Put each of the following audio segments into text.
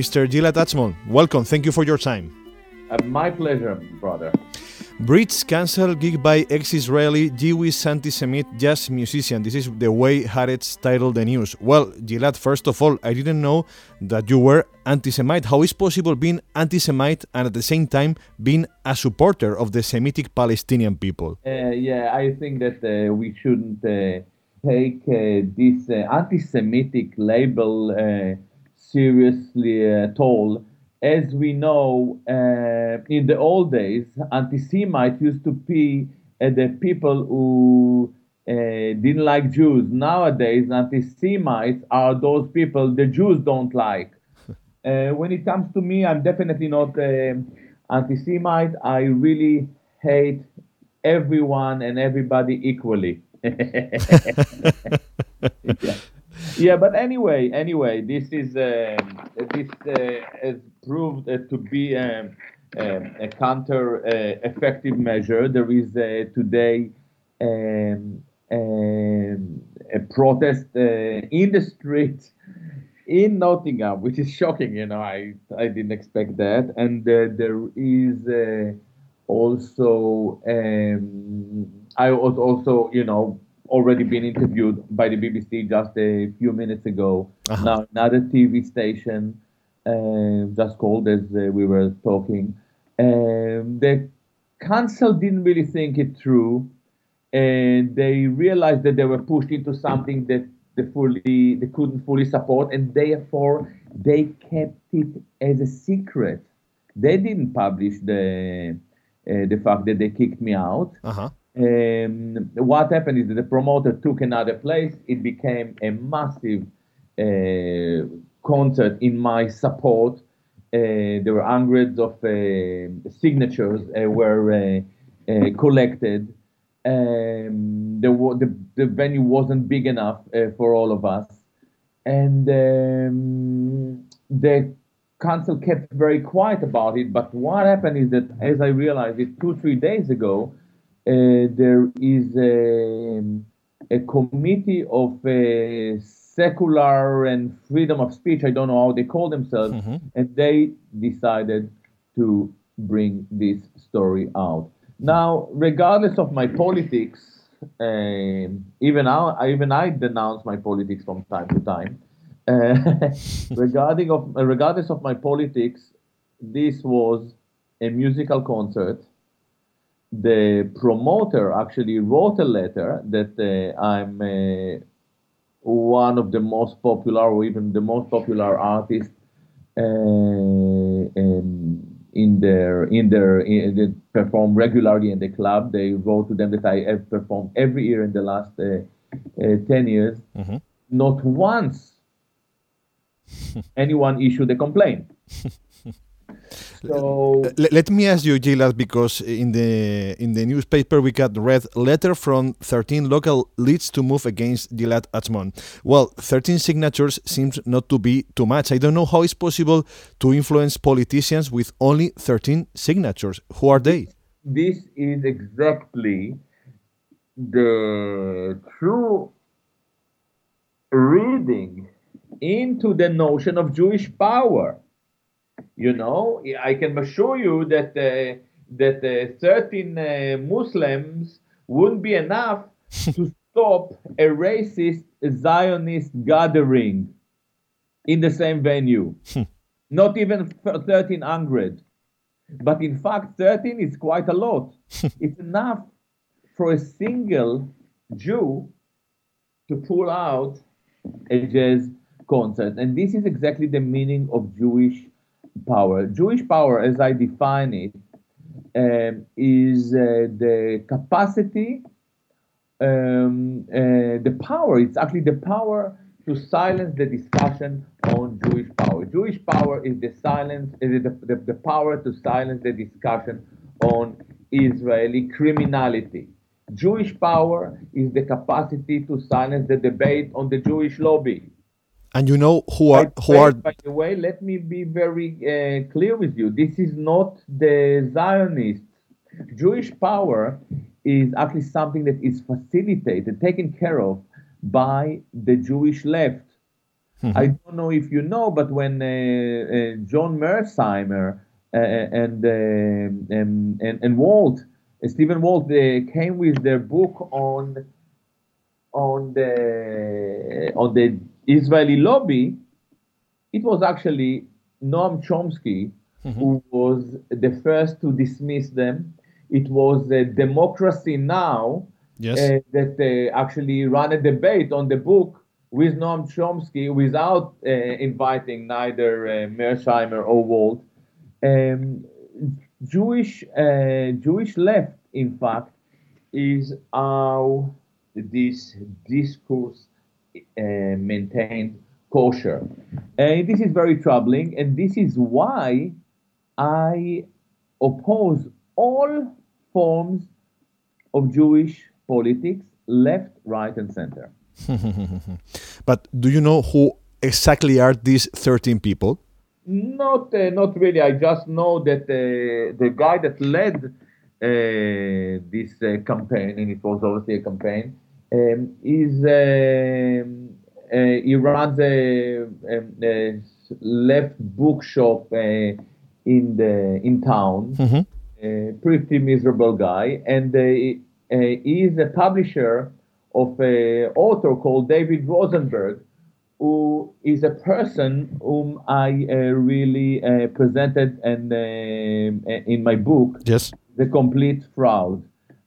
Mr. Gilad Atzmon, welcome. Thank you for your time. Uh, my pleasure, brother. Brits cancel gig by ex-Israeli Jewish anti-Semite jazz musician. This is the way Haaretz titled the news. Well, Gilad, first of all, I didn't know that you were anti-Semite. How is possible being anti-Semite and at the same time being a supporter of the Semitic Palestinian people? Uh, yeah, I think that uh, we shouldn't uh, take uh, this uh, anti-Semitic label uh, seriously at all as we know, uh, in the old days, anti-Semites used to be uh, the people who uh, didn't like Jews. Nowadays, anti-Semites are those people the Jews don't like. Uh, when it comes to me, I'm definitely not uh, anti-Semite. I really hate everyone and everybody equally. yeah yeah, but anyway, anyway, this is uh, this uh, has proved uh, to be um, um a counter uh, effective measure. There is uh, today a protest uh, in the street in Nottingham, which is shocking. You know, I I didn't expect that, and there is also um, I was also you know already been interviewed by the BBC just a few minutes ago. Uh-huh. Now another TV station uh, just called as uh, we were talking. Um, the council didn't really think it through, and they realized that they were pushed into something that they fully they couldn't fully support, and therefore they kept it as a secret. They didn't publish the uh, the fact that they kicked me out. Uh-huh. Um, what happened is that the promoter took another place. It became a massive uh, concert in my support. Uh, there were hundreds of uh, signatures uh, were uh, uh, collected. Um, the, the, venue wasn't big enough for all of us. And um, the council kept very quiet about it. But what happened is that, as I realized it two, three days ago, there is a, a committee of uh, secular and freedom of speech. I don't know how they call themselves, mm-hmm. and they decided to bring this story out. Now, regardless of my politics, um, even I, even I denounce my politics from time to time. Uh, regarding of regardless of my politics, this was a musical concert the promoter actually wrote a letter that uh, I'm uh, one of the most popular, or even the most popular artist uh, in, in their in their in, they perform regularly in the club. They wrote to them that I have performed every year in the last uh, uh, ten years. Mm-hmm. Not once anyone issued a complaint. So let me ask you, Gilad, because in the in the newspaper we got read letter from 13 local leads to move against Gilad Atzmon. Well, 13 signatures seems not to be too much. I don't know how it's possible to influence politicians with only 13 signatures. Who are they? This is exactly the true reading into the notion of Jewish power you know, I can assure you that uh, that uh, 13 uh, Muslims wouldn't be enough to stop a racist Zionist gathering in the same venue. Hmm. Not even 1300. But in fact, 13 is quite a lot. it's enough for a single Jew to pull out a jazz concert. And this is exactly the meaning of Jewish power. Jewish power, as I define it, um, is uh, the capacity, um, uh, the power. It's actually the power to silence the discussion on Jewish power. Jewish power is the silence, is the, the, the power to silence the discussion on Israeli criminality. Jewish power is the capacity to silence the debate on the Jewish lobby. And you know who are who are. By the way, let me be very uh, clear with you. This is not the Zionists. Jewish power is actually something that is facilitated, taken care of by the Jewish left. Mm-hmm. I don't know if you know, but when uh, uh, John Mearsheimer uh, and, uh, and, and and Walt, Stephen Walt, came with their book on on the on the Israeli lobby, it was actually Noam Chomsky mm-hmm. who was the first to dismiss them. It was uh, Democracy Now! Yes. Uh, that uh, actually ran a debate on the book with Noam Chomsky without uh, inviting neither uh, Mearsheimer or Walt. Um, Jewish uh, Jewish left, in fact, is how this discourse maintained kosher. And this is very troubling, and this is why I oppose all forms of Jewish politics, left, right, and center. but do you know who exactly are these 13 people? Not, uh, not really. I just know that uh, the guy that led uh, this uh, campaign, and it was obviously a campaign, um, is um, uh, he runs a, a, a left bookshop uh, in the in town. Mm-hmm. pretty miserable guy, and uh, he is a publisher of an author called David Rosenberg, who is a person whom I uh, really uh, presented and uh, in my book, yes, the complete fraud.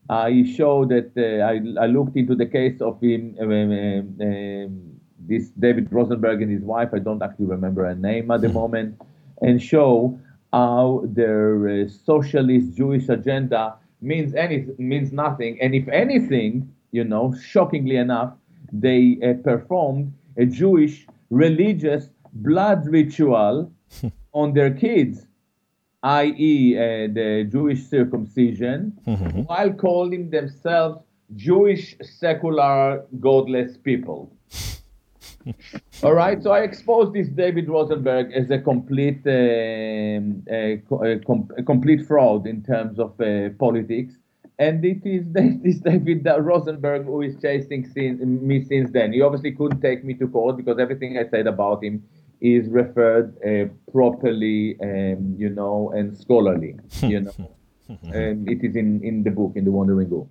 I showed that uh, I, I, looked into the case of him, um, um, um, this David Rosenberg and his wife. I don't actually remember her name at the mm. moment, and show how their uh, socialist Jewish agenda means any means nothing. And if anything, you know, shockingly enough, they uh, performed a Jewish religious blood ritual on their kids, i.e., uh, the Jewish circumcision, mm-hmm. while calling themselves Jewish secular godless people. All right, so I exposed this David Rosenberg as a complete, uh, a, a, com- a complete fraud in terms of uh, politics, and it is this David Rosenberg who is chasing since, me since then. He obviously couldn't take me to court because everything I said about him is referred uh, properly, um, you know, and scholarly, you know. and it is in, in the book, in the Wandering Book.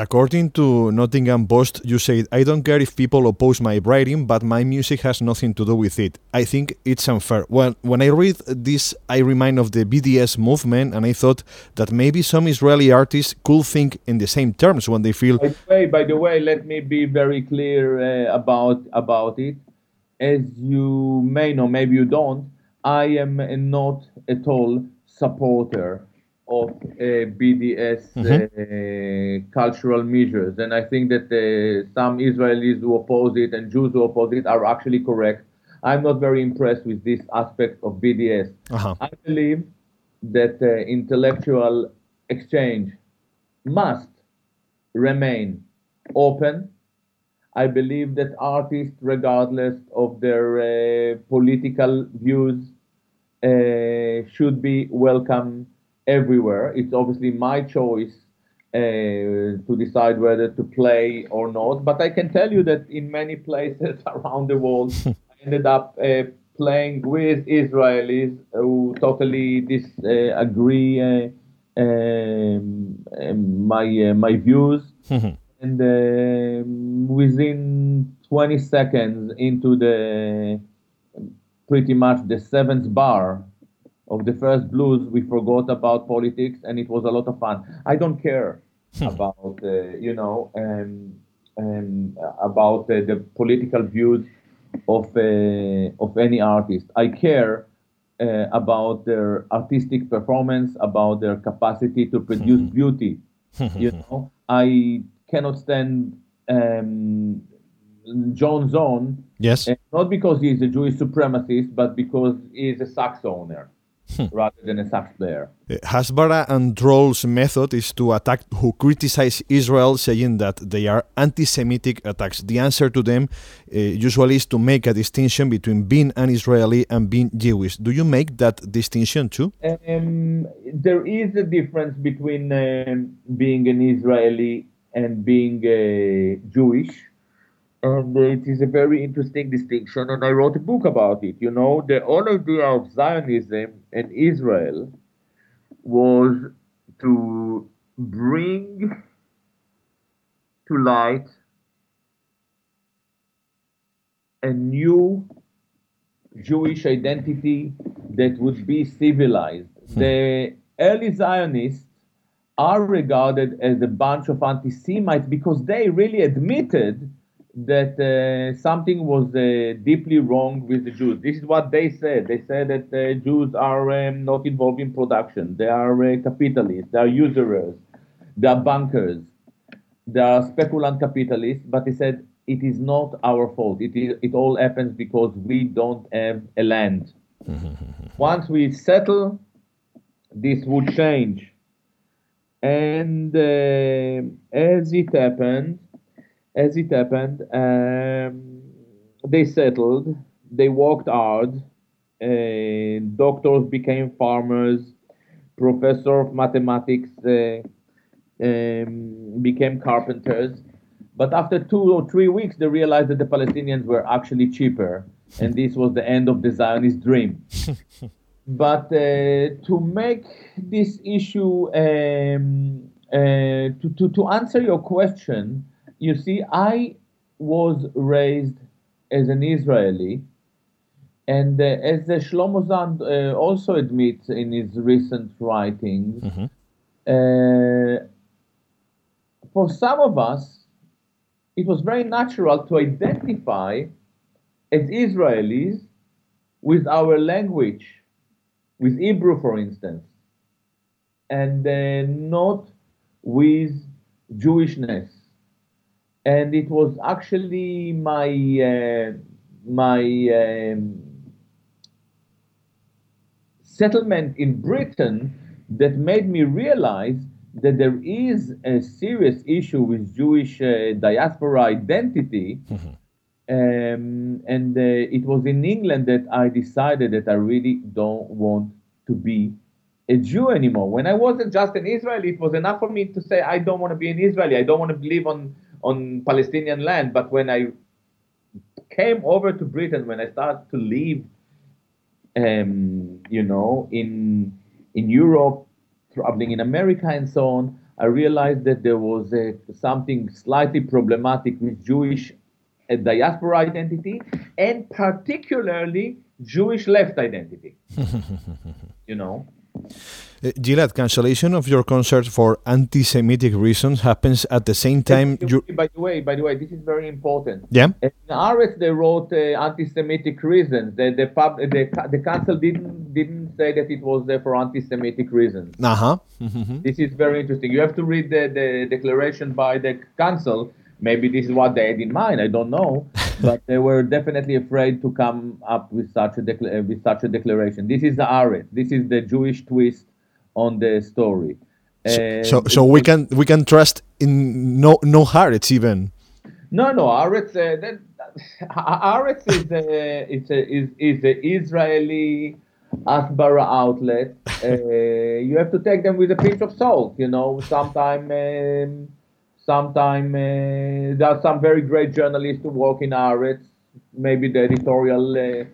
According to Nottingham Post, you said, I don't care if people oppose my writing, but my music has nothing to do with it. I think it's unfair. When, when I read this, I remind of the BDS movement, and I thought that maybe some Israeli artists could think in the same terms when they feel. By the way, by the way let me be very clear uh, about, about it. As you may know, maybe you don't, I am not at all supporter of uh, BDS uh, mm-hmm. cultural measures. And I think that uh, some Israelis who oppose it and Jews who oppose it are actually correct. I'm not very impressed with this aspect of BDS. Uh-huh. I believe that uh, intellectual exchange must remain open. I believe that artists, regardless of their uh, political views, uh, should be welcome everywhere. It's obviously my choice uh, to decide whether to play or not. But I can tell you that in many places around the world, I ended up uh, playing with Israelis who totally disagree uh, um, um, my uh, my views. and um, within 20 seconds into the pretty much the seventh bar of the first blues, we forgot about politics, and it was a lot of fun. I don't care about uh, you know um, um, about uh, the political views of uh, of any artist. I care uh, about their artistic performance, about their capacity to produce beauty. you know, I cannot stand um, John Zorn. Yes. not because he's a Jewish supremacist, but because he's a sax owner. Hmm. rather than a sax player. Hasbara and Droll's method is to attack who criticize Israel, saying that they are anti Semitic attacks. The answer to them uh, usually is to make a distinction between being an Israeli and being Jewish. Do you make that distinction too? Um, there is a difference between um, being an Israeli and being uh, Jewish and it is a very interesting distinction, and I wrote a book about it. You know, the whole idea of Zionism and Israel was to bring to light a new Jewish identity that would be civilized. Hmm. The early Zionists are regarded as a bunch of anti Semites because they really admitted that uh, something was uh, deeply wrong with the Jews. This is what they said. They said that uh, Jews are um, not involved in production. They are uh, capitalists. They are usurers. They are bankers. They are speculant capitalists. But they said it is not our fault. It is. It all happens because we don't have a land. Once we settle, this would change. And uh, as it happened as it happened, um, they settled, they worked hard, and doctors became farmers, professor of mathematics uh, um, became carpenters. But after two or three weeks, they realized that the Palestinians were actually cheaper, and this was the end of the Zionist dream. but uh, to make this issue, um, uh, to, to, to answer your question, you see, I was raised as an Israeli, and uh, as uh, Shlomo Sand uh, also admits in his recent writings, mm-hmm. Uh, for some of us, it was very natural to identify as Israelis with our language, with Hebrew, for instance, and uh, not with Jewishness and it was actually my uh, my um, settlement in Britain that made me realize that there is a serious issue with Jewish uh, diaspora identity. Mm-hmm. Um, and uh, it was in England that I decided that I really don't want to be a Jew anymore. When I wasn't just an Israeli, it was enough for me to say I don't want to be an Israeli. I don't want to live on on Palestinian land. But when I came over to Britain, when I started to live, um, you know, in in Europe, traveling in America, and so on, I realized that there was uh, something slightly problematic with Jewish uh, diaspora identity and particularly Jewish left identity. you know? Uh, Gilad, cancellation of your concert for anti-Semitic reasons happens at the same time. You... By the way, by the way, this is very important. Yeah. In Haaretz, they wrote uh, anti-Semitic reasons. The the, pub, the the council didn't didn't say that it was there for anti-Semitic reasons. Uh huh. This is very interesting. You have to read the, the declaration by the council. Maybe this is what they had in mind. I don't know, but they were definitely afraid to come up with such a decla- with such a declaration. This is the Haaretz. This is the Jewish twist on the story. So, so, so we can we can trust in no no Haaretz even. No, no, Haaretz. Uh, that, Haaretz is a, it's a, is is a Israeli Hasbara outlet. Uh, you have to take them with a pinch of salt. You know, sometime. Um, sometime uh, there are some very great journalists who work in Haaretz. Maybe the editorial uh,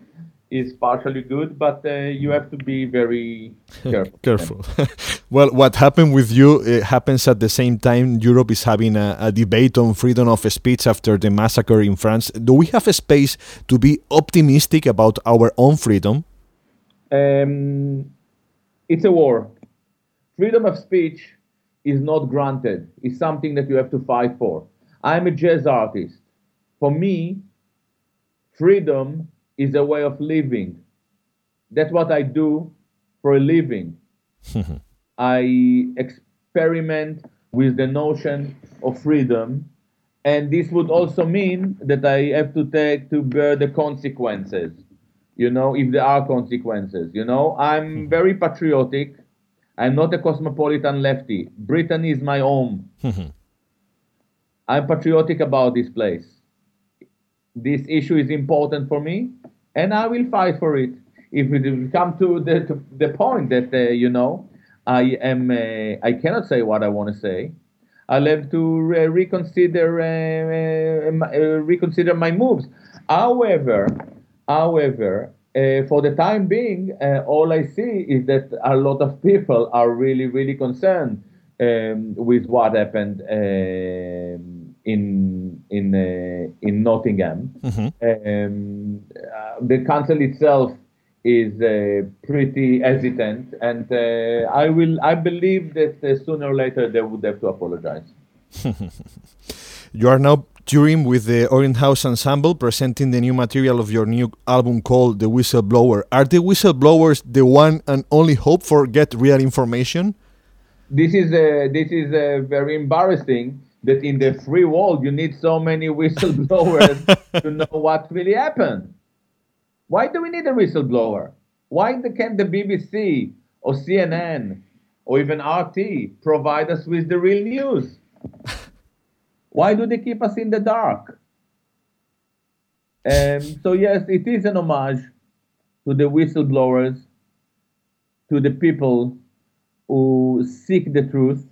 is partially good, but uh, you have to be very careful. careful. well, what happened with you it happens at the same time Europe is having a, a, debate on freedom of speech after the massacre in France. Do we have a space to be optimistic about our own freedom? Um, it's a war. Freedom of speech is not granted. It's something that you have to fight for. I'm a jazz artist. For me, freedom is a way of living. That's what I do for a living. I experiment with the notion of freedom, and this would also mean that I have to take to bear the consequences. You know, if there are consequences. You know, I'm hmm. very patriotic. I'm not a cosmopolitan lefty. Britain is my home. I'm patriotic about this place. This issue is important for me, and I will fight for it. If it come to the to the point that uh, you know I am uh, I cannot say what I want to say, I'll have to re- reconsider uh, reconsider my moves. However, however, uh, for the time being, uh, all I see is that a lot of people are really, really concerned um, with what happened um, in in uh, in Nottingham. Mm-hmm. Um, the council itself is pretty hesitant, and I will I believe that sooner or later they would have to apologize. you are now touring with the Orient House Ensemble, presenting the new material of your new album called The Whistleblower. Are the whistleblowers the one and only hope for get real information? This is uh, this is uh, very embarrassing that in the free world you need so many whistleblowers to know what really happened. Why do we need a whistleblower? Why can't the BBC or CNN or even RT provide us with the real news? Why do they keep us in the dark? Um, so yes, it is an homage to the whistleblowers, to the people who seek the truth.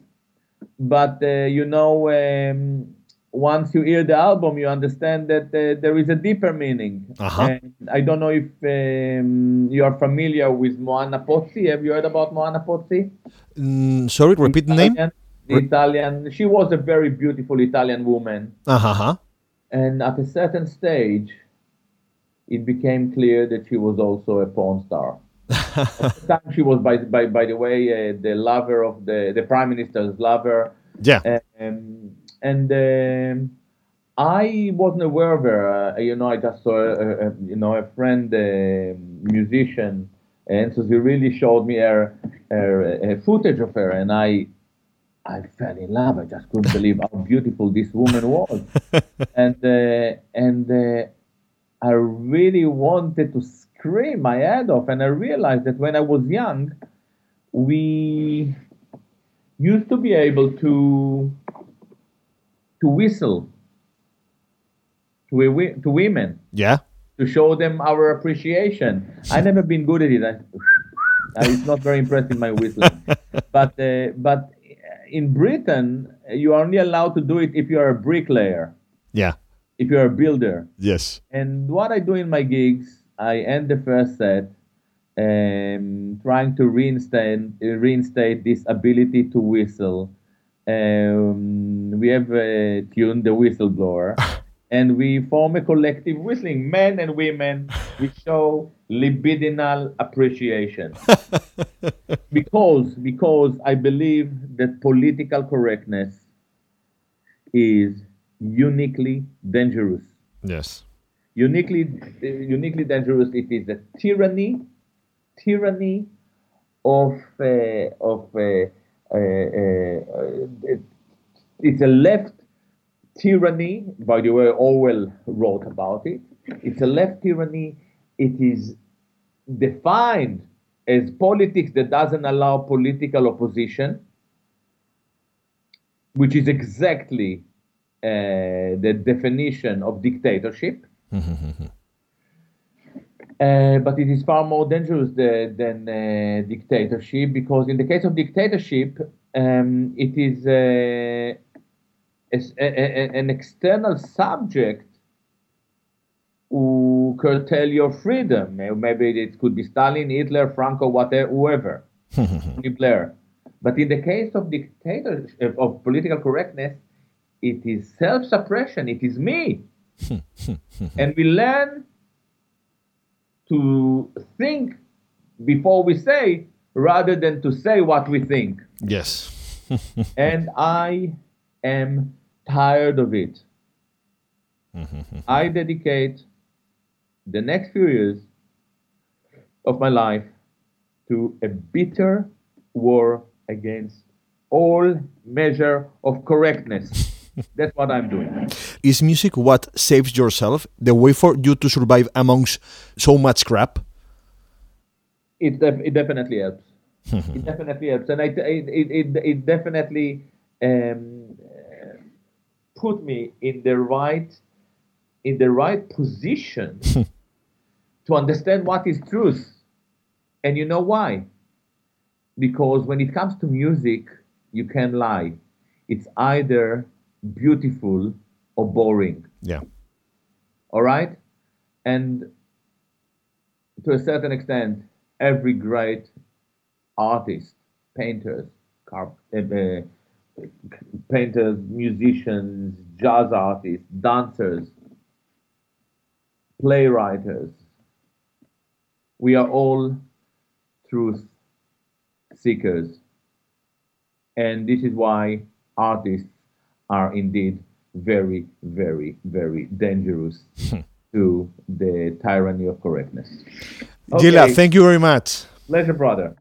But uh, you know, um, once you hear the album, you understand that uh, there is a deeper meaning. Uh-huh. And I don't know if um, you are familiar with Moana Pozzi. Have you heard about Moana Pozzi? Mm, sorry, repeat the name. The Italian. She was a very beautiful Italian woman. Uh-huh. And at a certain stage, it became clear that she was also a porn star. at the time, she was, by by by the way, uh, the lover of the the prime minister's lover. Yeah. Um, and um, I wasn't aware of her. Uh, you know, I just saw a, a you know a friend, a musician, and so she really showed me her, her, her footage of her, and I I fell in love. I just couldn't believe how beautiful this woman was, and uh, and uh, I really wanted to scream my head off. And I realized that when I was young, we used to be able to to whistle to a, to women. Yeah. To show them our appreciation. I never been good at it. I, it's not very impressive my whistling, but uh, but in Britain, you are only allowed to do it if you are a bricklayer. Yeah. If you're a builder. Yes. And what I do in my gigs, I end the first set um, trying to reinstate reinstate this ability to whistle Um, we have uh, tuned the whistleblower, and we form a collective whistling. Men and women, we show libidinal appreciation because because I believe that political correctness is uniquely dangerous. Yes. Uniquely, uniquely dangerous. It is a tyranny, tyranny of uh, of uh, uh, uh, it's a left tyranny. By the way, Orwell wrote about it. It's a left tyranny. It is defined as politics that doesn't allow political opposition, which is exactly uh, the definition of dictatorship. Uh, but it is far more dangerous the, than uh, dictatorship because in the case of dictatorship, um, it is uh, a, a, an external subject who curtail your freedom. Maybe it could be Stalin, Hitler, Franco, whatever, whoever, Blair. But in the case of dictatorship, of political correctness, it is self-suppression. It is me, and we learn to think before we say rather than to say what we think. Yes. and I am tired of it. I dedicate the next few years of my life to a bitter war against all measure of correctness. That's what I'm doing. Is music what saves yourself? The way for you to survive amongst so much crap? It, def- it definitely helps. it definitely helps. And I, it, it, it definitely um, put me in the right in the right position to understand what is truth. And you know why? Because when it comes to music, you can lie. It's either beautiful or boring. Yeah. All right? And to a certain extent, every great artist, painters, carp- uh, painters, musicians, jazz artists, dancers, playwriters, we are all truth seekers. And this is why artists are indeed very, very, very dangerous hmm. to the tyranny of correctness. Okay. Gila, thank you very much. Pleasure, brother.